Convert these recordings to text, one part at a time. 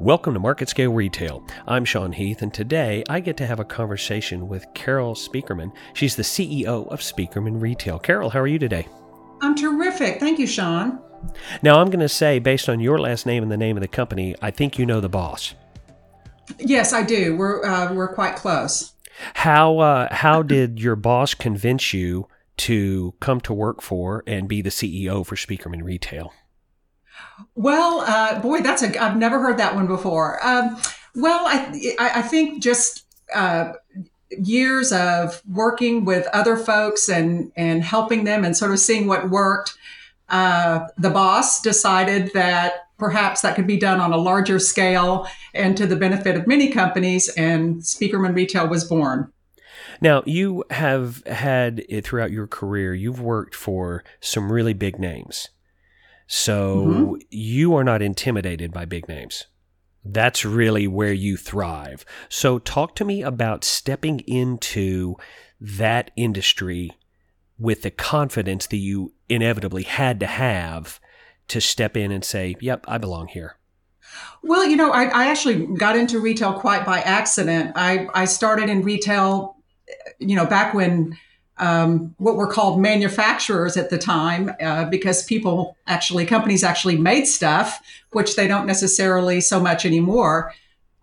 Welcome to Market Scale Retail. I'm Sean Heath, and today I get to have a conversation with Carol Spieckerman. She's the CEO of Spieckerman Retail. Carol, how are you today? I'm terrific. Thank you, Sean. Now, I'm going to say, based on your last name and the name of the company, I think you know the boss. Yes, I do. We're uh, we're quite close. How uh, how did your boss convince you to come to work for and be the CEO for Spieckerman Retail? Well, uh, boy, that's a I've never heard that one before. Um, well, I I think just uh, years of working with other folks and and helping them and sort of seeing what worked. Uh, the boss decided that perhaps that could be done on a larger scale and to the benefit of many companies, and Spieckerman Retail was born. Now, you have had throughout your career, you've worked for some really big names. So mm-hmm. you are not intimidated by big names. That's really where you thrive. So talk to me about stepping into that industry with the confidence that you inevitably had to have to step in and say, yep, I belong here. Well, you know, I, I actually got into retail quite by accident. I, I started in retail, you know, back when um, what were called manufacturers at the time uh, because people actually companies actually made stuff which they don't necessarily so much anymore.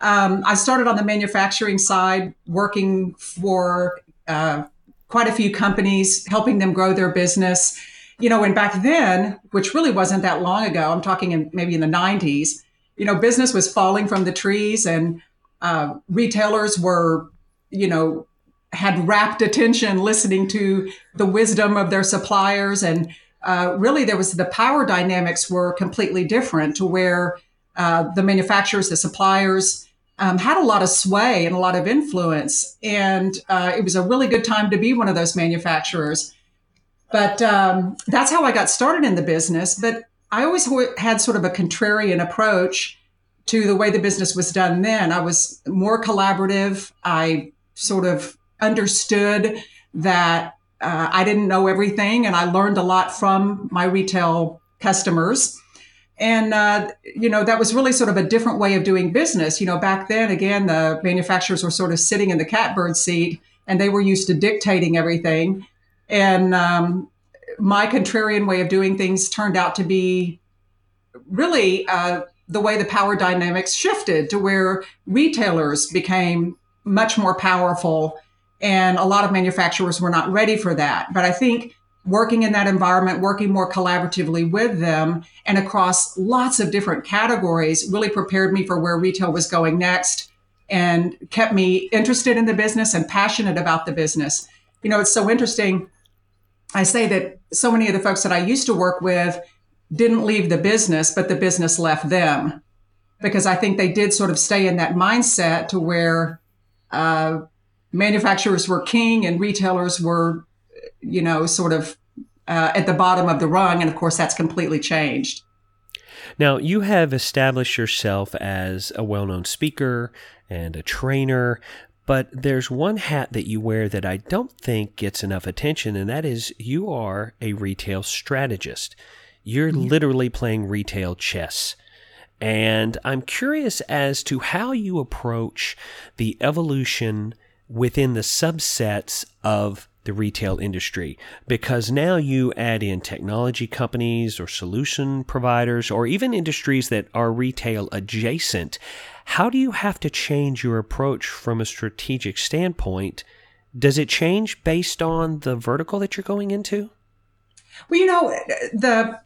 Um, i started on the manufacturing side working for uh, quite a few companies helping them grow their business. You know and back then which really wasn't that long ago i'm talking in maybe in the 90s you know business was falling from the trees and uh, retailers were you know had rapt attention listening to the wisdom of their suppliers. And uh, really there was the power dynamics were completely different to where uh, the manufacturers the suppliers um, had a lot of sway and a lot of influence. And uh, it was a really good time to be one of those manufacturers. But um, that's how i got started in the business. But i always had sort of a contrarian approach to the way the business was done then. I was more collaborative. I sort of understood that uh, I didn't know everything, and I learned a lot from my retail customers. And, uh, you know, that was really sort of a different way of doing business. You know, back then, again, the manufacturers were sort of sitting in the catbird seat and they were used to dictating everything. And um, my contrarian way of doing things turned out to be really uh, the way the power dynamics shifted to where retailers became much more powerful and a lot of manufacturers were not ready for that. But I think working in that environment, working more collaboratively with them and across lots of different categories really prepared me for where retail was going next and kept me interested in the business and passionate about the business. You know, it's so interesting. I say that so many of the folks that I used to work with didn't leave the business, but the business left them because I think they did sort of stay in that mindset to where uh, manufacturers were king and retailers were, you know, sort of uh, at the bottom of the rung. And of course, that's completely changed. Now, you have established yourself as a well known speaker and a trainer, but there's one hat that you wear that I don't think gets enough attention, and that is you are a retail strategist. You're mm-hmm. literally playing retail chess. And I'm curious as to how you approach the evolution within the subsets of the retail industry because now you add in technology companies or solution providers or even industries that are retail adjacent. How do you have to change your approach from a strategic standpoint? Does it change based on the vertical that you're going into? Well, you know, the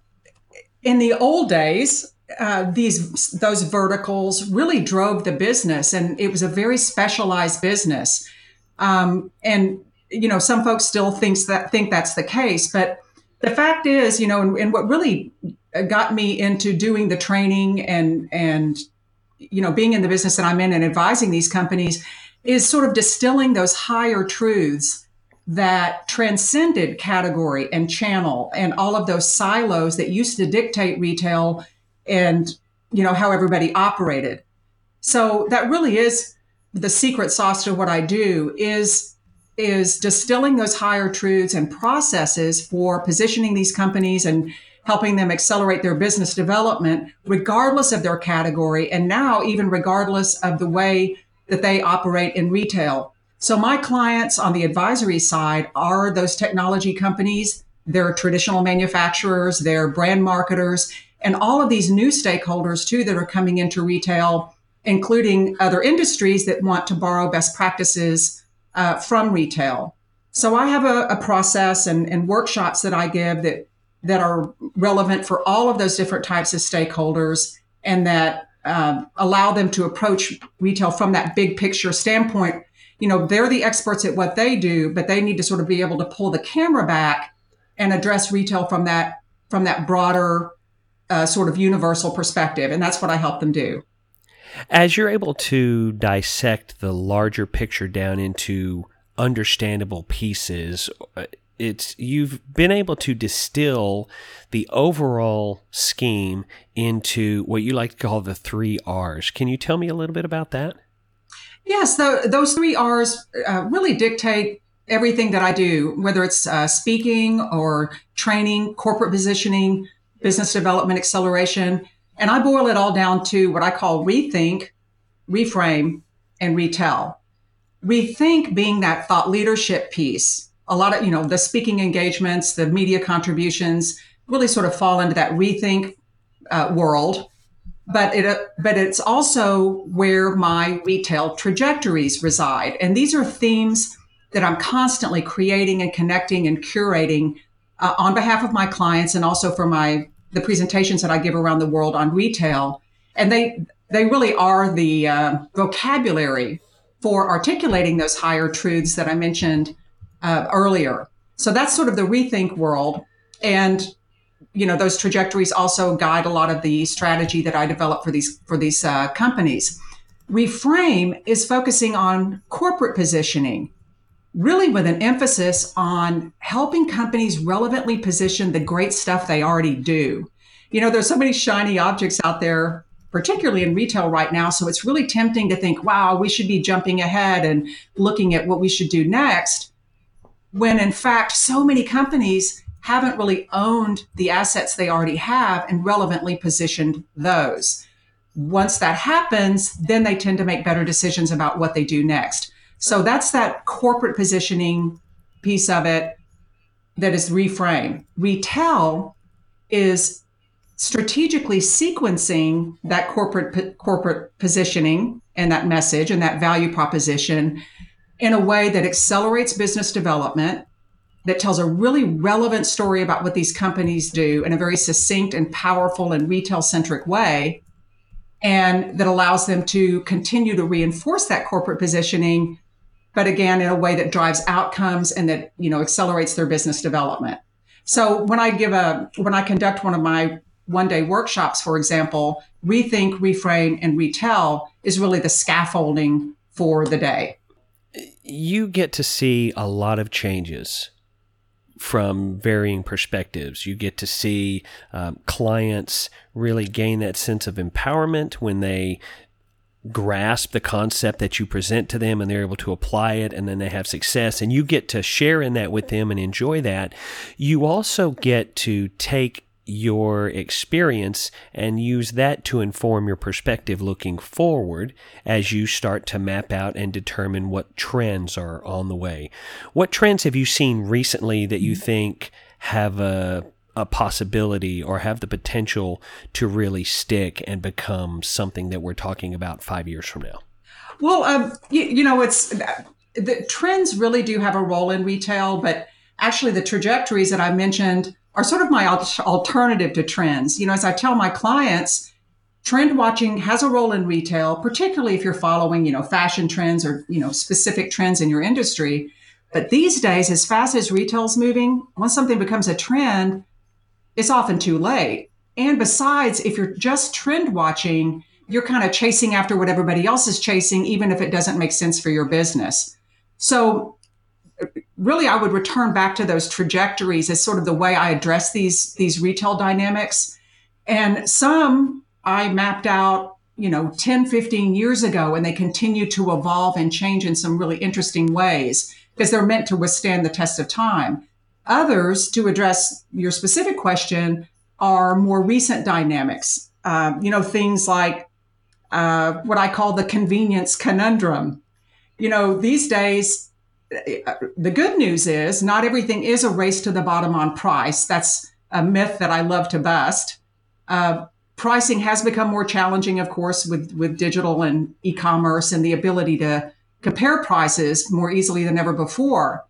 in the old days, uh, these those verticals really drove the business, and it was a very specialized business. Um, and you know, some folks still thinks that think that's the case, but the fact is, you know, and, and what really got me into doing the training and and you know being in the business that I'm in and advising these companies is sort of distilling those higher truths that transcended category and channel and all of those silos that used to dictate retail and you know how everybody operated. So that really is the secret sauce to what I do is is distilling those higher truths and processes for positioning these companies and helping them accelerate their business development, regardless of their category, and now even regardless of the way that they operate in retail. So, my clients on the advisory side are those technology companies, they're traditional manufacturers, they're brand marketers, and all of these new stakeholders too that are coming into retail, including other industries that want to borrow best practices uh, from retail. So I have a, a process and, and, workshops that I give that that are relevant for all of those different types of stakeholders and that um, allow them to approach retail from that big picture standpoint. You know, they're the experts at what they do, but they need to sort of be able to pull the camera back and address retail from that from that broader uh, sort of universal perspective, and that's what I help them do. As you're able to dissect the larger picture down into understandable pieces, uh, it's you've been able to distill the overall scheme into what you like to call the three R's. Can you tell me a little bit about that? Yes, the, those three R's uh, really dictate everything that I do, whether it's uh, speaking or training, corporate positioning, business development acceleration. And I boil it all down to what I call rethink, reframe, and retell. Rethink being that thought leadership piece. A lot of you know the speaking engagements the media contributions really sort of fall into that rethink uh, world. But it uh, but it's also where my retail trajectories reside. And these are themes that i'm constantly creating and connecting and curating uh, on behalf of my clients and also for my the presentations that i give around the world on retail and they they really are the uh, vocabulary for articulating those higher truths that i mentioned uh, earlier. So that's sort of the rethink world. And you know those trajectories also guide a lot of the strategy that I develop for these for these uh, companies. Reframe is focusing on corporate positioning, really with an emphasis on helping companies relevantly position the great stuff they already do. You know, there's so many shiny objects out there, particularly in retail right now. So it's really tempting to think, wow, we should be jumping ahead and looking at what we should do next when in fact so many companies haven't really owned the assets they already have and relevantly positioned those. Once that happens, then they tend to make better decisions about what they do next. So that's that corporate positioning piece of it that is reframe. Retell is strategically sequencing that corporate corporate positioning and that message and that value proposition in a way that accelerates business development, that tells a really relevant story about what these companies do in a very succinct and powerful and retail centric way, and that allows them to continue to reinforce that corporate positioning, but again, in a way that drives outcomes and that, you know, accelerates their business development. So when I give a, when I conduct one of my one day workshops, for example, rethink, reframe, and retell is really the scaffolding for the day you get to see a lot of changes from varying perspectives. You get to see um, clients really gain that sense of empowerment when they grasp the concept that you present to them and they're able to apply it and then they have success and you get to share in that with them and enjoy that. You also get to take your experience and use that to inform your perspective looking forward as you start to map out and determine what trends are on the way. What trends have you seen recently that you mm-hmm. think have a a possibility or have the potential to really stick and become something that we're talking about five years from now? Well, um, you, you know, it's the trends really do have a role in retail, but actually the trajectories that I mentioned are sort of my alternative to trends. You know, as I tell my clients, trend watching has a role in retail, particularly if you're following, you know, fashion trends or, you know, specific trends in your industry. But these days, as fast as retail's moving, once something becomes a trend, it's often too late. And besides, if you're just trend watching, you're kind of chasing after what everybody else is chasing, even if it doesn't make sense for your business. So really I would return back to those trajectories as sort of the way I address these these retail dynamics. And some I mapped out, you know, 10, 15 years ago, and they continue to evolve and change in some really interesting ways because they're meant to withstand the test of time. Others, to address your specific question, are more recent dynamics. Uh, you know, things like uh, what I call the convenience conundrum. You know, these days, uh, the good news is not everything is a race to the bottom on price. That's a myth that I love to bust. Uh, pricing has become more challenging, of course, with, with digital and e commerce and the ability to compare prices more easily than ever before.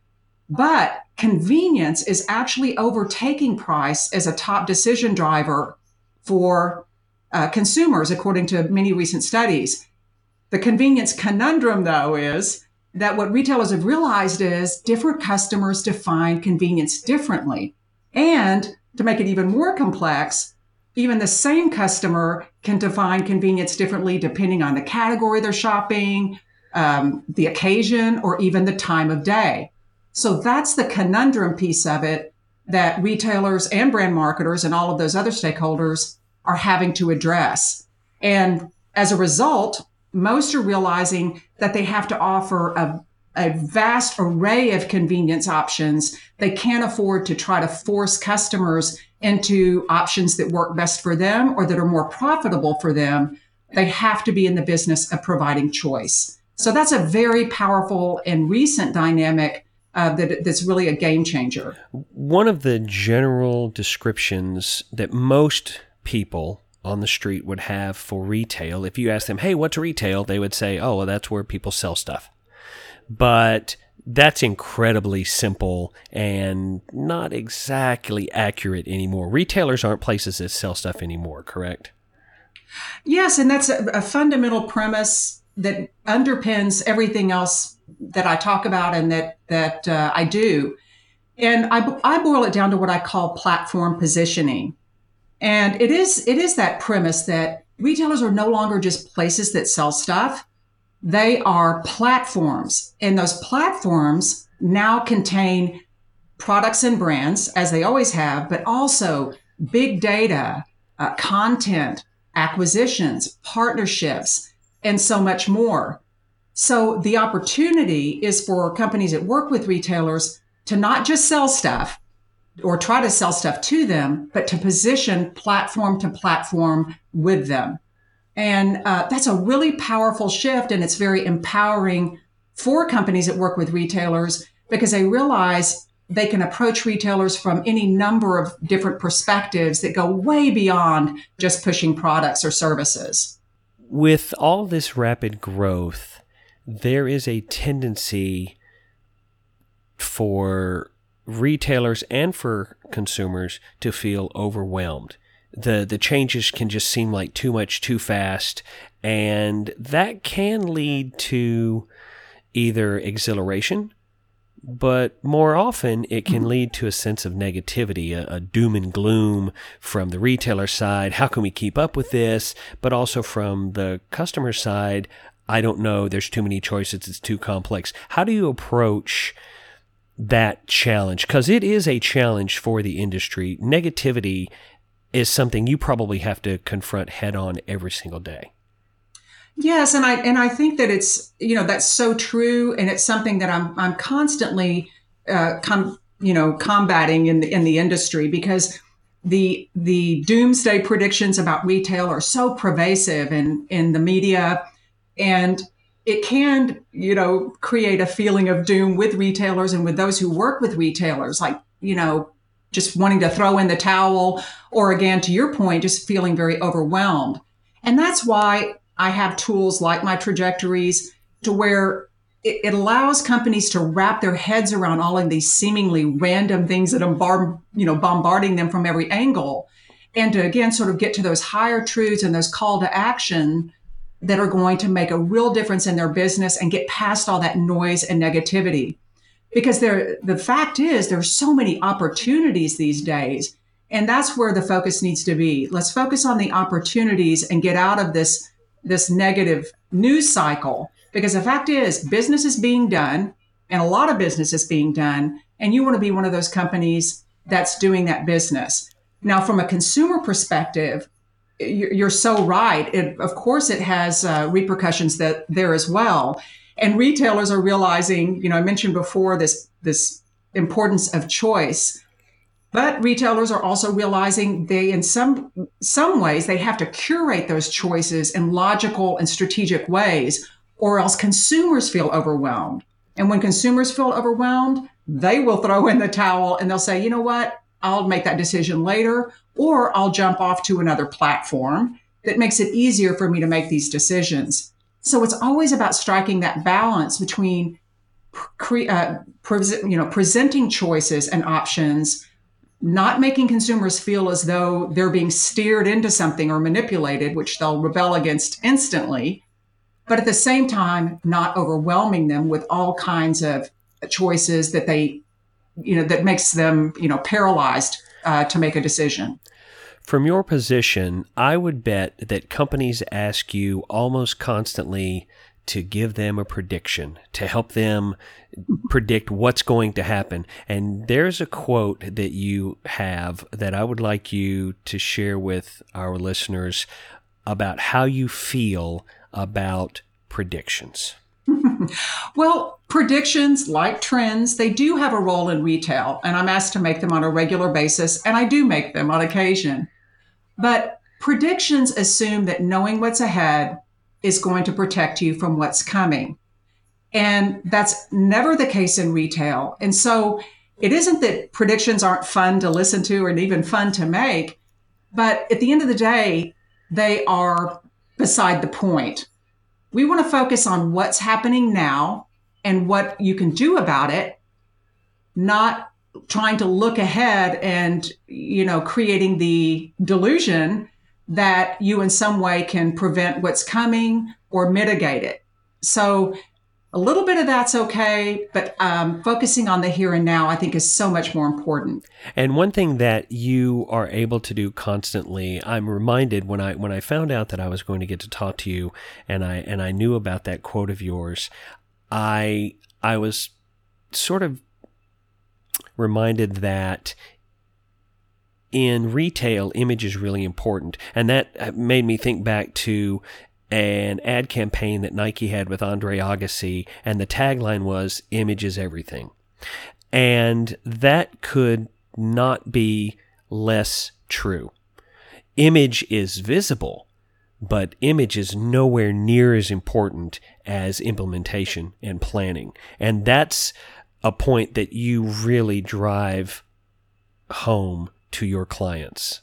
But convenience is actually overtaking price as a top decision driver for uh, consumers, according to many recent studies. The convenience conundrum, though, is that what retailers have realized is different customers define convenience differently. And to make it even more complex, even the same customer can define convenience differently depending on the category they're shopping, um, the occasion, or even the time of day. So that's the conundrum piece of it that retailers and brand marketers and all of those other stakeholders are having to address. And as a result, most are realizing that they have to offer a, a vast array of convenience options. They can't afford to try to force customers into options that work best for them or that are more profitable for them. They have to be in the business of providing choice. So that's a very powerful and recent dynamic uh, that that's really a game changer. One of the general descriptions that most people on the street would have for retail, if you ask them, "Hey, what's retail?" they would say, "Oh, well, that's where people sell stuff." But that's incredibly simple and not exactly accurate anymore. Retailers aren't places that sell stuff anymore, correct? Yes, and that's a, a fundamental premise that underpins everything else that I talk about and that that uh, I do. And I, I boil it down to what I call platform positioning. And it is it is that premise that retailers are no longer just places that sell stuff. They are platforms. And those platforms now contain products and brands, as they always have, but also big data, uh, content, acquisitions, partnerships, and so much more. So the opportunity is for companies that work with retailers to not just sell stuff or try to sell stuff to them, but to position platform to platform with them. And uh, that's a really powerful shift. And it's very empowering for companies that work with retailers because they realize they can approach retailers from any number of different perspectives that go way beyond just pushing products or services. With all this rapid growth, there is a tendency for retailers and for consumers to feel overwhelmed. The the changes can just seem like too much too fast and that can lead to either exhilaration but more often it can mm-hmm. lead to a sense of negativity, a, a, doom and gloom from the retailer side. How can we keep up with this? But also from the customer side, I don't know. There's too many choices. It's too complex. How do you approach that challenge? Because it is a challenge for the industry. Negativity is something you probably have to confront head on every single day. Yes, and I and I think that it's you know that's so true, and it's something that I'm I'm constantly uh, com, you know combating in the in the industry because the the doomsday predictions about retail are so pervasive in in the media and it can, you know, create a feeling of doom with retailers and with those who work with retailers, like, you know, just wanting to throw in the towel, or again, to your point, just feeling very overwhelmed. And that's why I have tools like my trajectories to where it, it allows companies to wrap their heads around all of these seemingly random things that are, you know, bombarding them from every angle. And to again sort of get to those higher truths and those call to action that are going to make a real difference in their business and get past all that noise and negativity. Because there, the fact is, there's so many opportunities these days. And that's where the focus needs to be. Let's focus on the opportunities and get out of this, this negative news cycle. Because the fact is, business is being done and a lot of business is being done. And you want to be one of those companies that's doing that business. Now, from a consumer perspective, you're so right. It, of course, it has uh, repercussions that there as well. And retailers are realizing, you know, I mentioned before this this importance of choice. But retailers are also realizing they, in some some ways, they have to curate those choices in logical and strategic ways, or else consumers feel overwhelmed. And when consumers feel overwhelmed, they will throw in the towel and they'll say, you know what, I'll make that decision later, or I'll jump off to another platform that makes it easier for me to make these decisions. So it's always about striking that balance between cre- uh, pre- you know presenting choices and options not making consumers feel as though they're being steered into something or manipulated, which they'll rebel against instantly, but at the same time, not overwhelming them with all kinds of choices that they, you know, that makes them, you know, paralyzed uh, to make a decision. From your position, I would bet that companies ask you almost constantly to give them a prediction, to help them predict what's going to happen. And there's a quote that you have that I would like you to share with our listeners about how you feel about predictions. well, predictions, like trends, they do have a role in retail, and I'm asked to make them on a regular basis, and I do make them on occasion. But predictions assume that knowing what's ahead is going to protect you from what's coming. And that's never the case in retail. And so it isn't that predictions aren't fun to listen to and even fun to make, but at the end of the day, they are beside the point. We want to focus on what's happening now and what you can do about it, not trying to look ahead and, you know, creating the delusion that you in some way can prevent what's coming or mitigate it. So a little bit of that's okay, but um, focusing on the here and now, I think, is so much more important. And one thing that you are able to do constantly, I'm reminded when I when I found out that I was going to get to talk to you, and I and I knew about that quote of yours, I I was sort of reminded that in retail, image is really important. And that made me think back to an ad campaign that Nike had with Andre Agassi, and the tagline was Image is everything. And that could not be less true. Image is visible, but image is nowhere near as important as implementation and planning. And that's a point that you really drive home to your clients?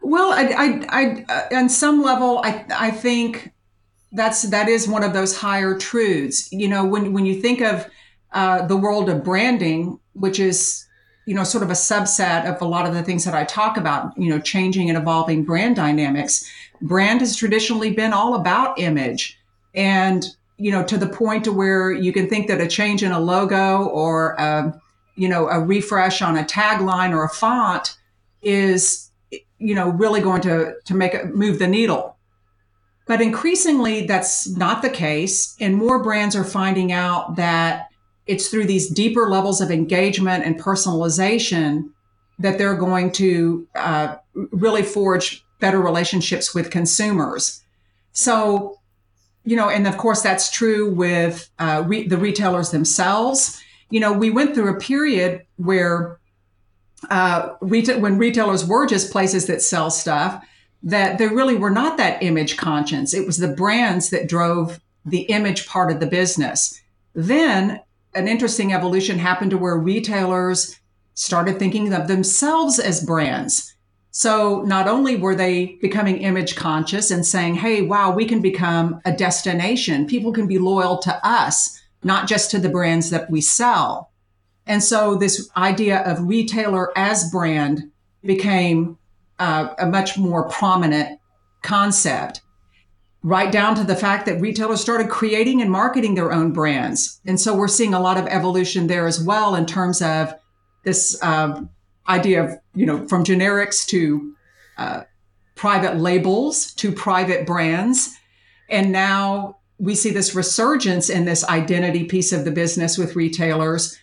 Well, I, I, I, uh, on some level, I, I think that's that is one of those higher truths. You know, when when you think of uh, the world of branding, which is you know sort of a subset of a lot of the things that I talk about, you know, changing and evolving brand dynamics. Brand has traditionally been all about image, and you know to the point to where you can think that a change in a logo or a, um, you know a refresh on a tagline or a font is you know really going to to make it move the needle but increasingly that's not the case and more brands are finding out that it's through these deeper levels of engagement and personalization that they're going to uh, really forge better relationships with consumers. So you know and of course that's true with uh, re- the retailers themselves. You know we went through a period where uh, retail, when retailers were just places that sell stuff, that they really were not that image conscious. It was the brands that drove the image part of the business. Then an interesting evolution happened to where retailers started thinking of themselves as brands. So not only were they becoming image conscious and saying, hey, wow, we can become a destination. People can be loyal to us, not just to the brands that we sell. And so this idea of retailer as brand became uh, a much more prominent concept, right down to the fact that retailers started creating and marketing their own brands. And so we're seeing a lot of evolution there as well in terms of this uh, idea of, you know, from generics to uh, private labels to private brands. And now we see this resurgence in this identity piece of the business with retailers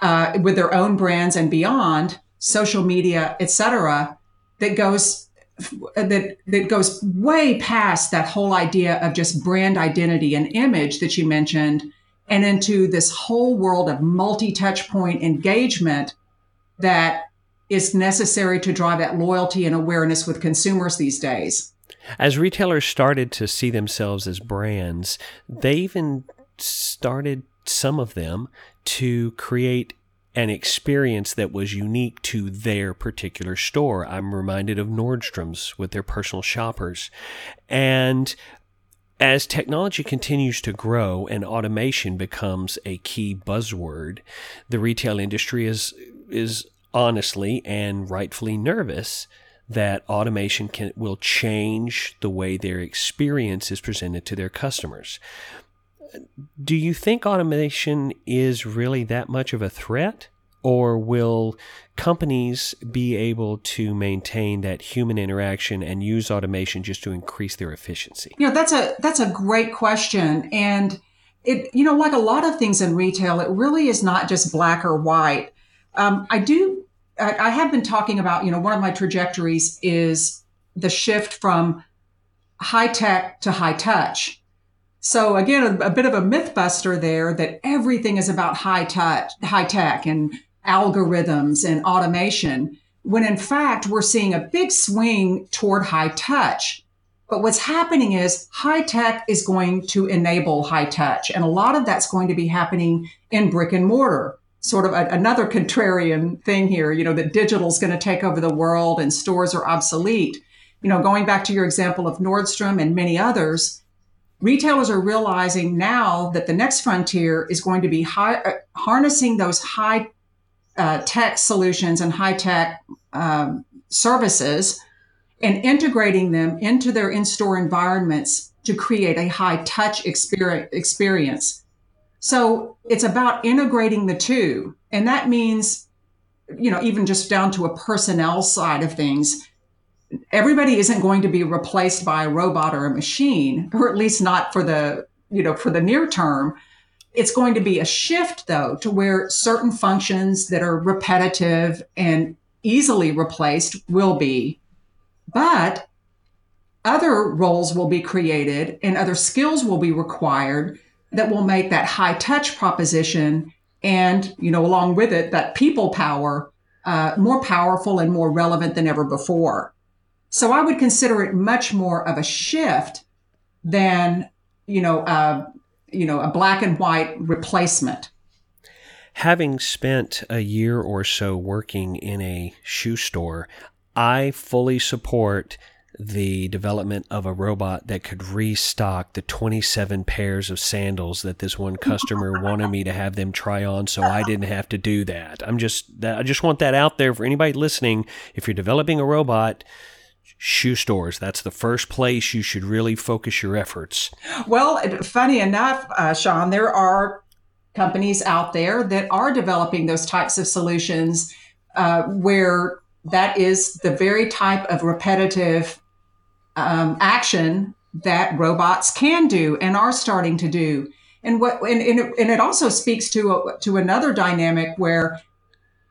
uh, with their own brands and beyond, social media, etc., that goes that that goes way past that whole idea of just brand identity and image that you mentioned, and into this whole world of multi-touch point engagement that is necessary to drive that loyalty and awareness with consumers these days. As retailers started to see themselves as brands, they even started, some of them, to create an experience that was unique to their particular store. I'm reminded of Nordstrom's with their personal shoppers. And as technology continues to grow and automation becomes a key buzzword, the retail industry is is honestly and rightfully nervous that automation can will change the way their experience is presented to their customers. Do you think automation is really that much of a threat? Or will companies be able to maintain that human interaction and use automation just to increase their efficiency? You know, that's a that's a great question. And it, you know, like a lot of things in retail, it really is not just black or white. Um, I do I, I have been talking about, you know, one of my trajectories is the shift from high tech to high touch. So again, a, a, bit of a myth buster there that everything is about high touch, high tech and algorithms and automation, when in fact we're seeing a big swing toward high touch. But what's happening is high tech is going to enable high touch. And a lot of that's going to be happening in brick and mortar. Sort of a, another contrarian thing here, you know, that digital is going to take over the world and stores are obsolete. You know, going back to your example of Nordstrom and many others, retailers are realizing now that the next frontier is going to be high, uh, harnessing those high uh, tech solutions and high tech um, services and integrating them into their in store environments to create a high touch experience. So it's about integrating the two. And that means, you know, even just down to a personnel side of things, everybody isn't going to be replaced by a robot or a machine, or at least not for the, you know, for the near term. It's going to be a shift, though, to where certain functions that are repetitive and easily replaced will be. But other roles will be created and other skills will be required that will make that high touch proposition and, you know, along with it, that people power uh, more powerful and more relevant than ever before. So I would consider it much more of a shift than, you know, you know, a black and white replacement. Having spent a year or so working in a shoe store, I fully support the development of a robot that could restock the 27 pairs of sandals that this one customer wanted me to have them try on so I didn't have to do that. I'm just I just want that out there for anybody listening. If you're developing a robot, shoe stores. That's the first place you should really focus your efforts. Well, funny enough, uh, Sean, there are companies out there that are developing those types of solutions uh, where that is the very type of repetitive um, action that robots can do and are starting to do. And what and, and, it, and it also speaks to a, to another dynamic where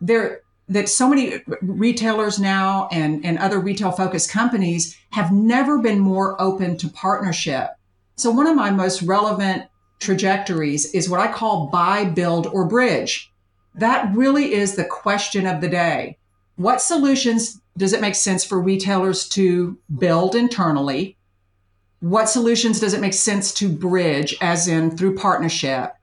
there that so many retailers now and, and other retail focused companies have never been more open to partnership. So one of my most relevant trajectories is what I call buy, build, or bridge. That really is the question of the day. What solutions does it make sense for retailers to build internally? What solutions does it make sense to bridge, as in through partnership?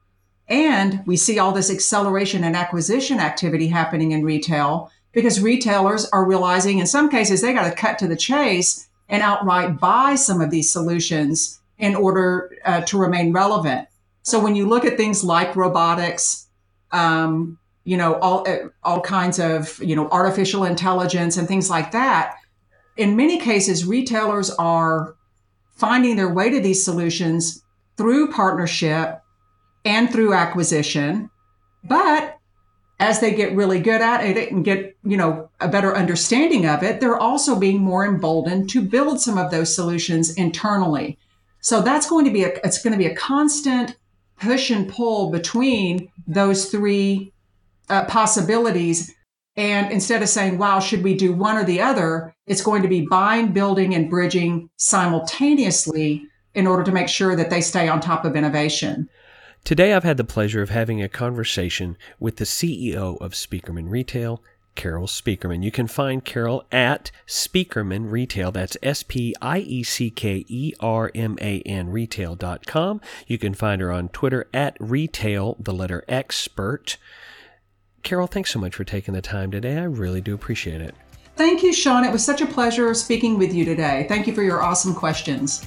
And we see all this acceleration and acquisition activity happening in retail because retailers are realizing in some cases they got to cut to the chase and outright buy some of these solutions in order uh, to remain relevant. So when you look at things like robotics, um, you know, all uh, all kinds of you know artificial intelligence and things like that, in many cases retailers are finding their way to these solutions through partnership and through acquisition. But as they get really good at it and get, you know, a better understanding of it, they're also being more emboldened to build some of those solutions internally. So that's going to be a it's going to be a constant push and pull between those three uh, possibilities. And instead of saying, wow, should we do one or the other? It's going to be buying, building, and bridging simultaneously in order to make sure that they stay on top of innovation. Today, I've had the pleasure of having a conversation with the CEO of Spieckerman Retail, Carol Spieckerman. You can find Carol at Spieckerman Retail. That's S P I E C K E R M A N retail.com. You can find her on Twitter at retail, the letter expert. Carol, thanks so much for taking the time today. I really do appreciate it. Thank you, Sean. It was such a pleasure speaking with you today. Thank you for your awesome questions.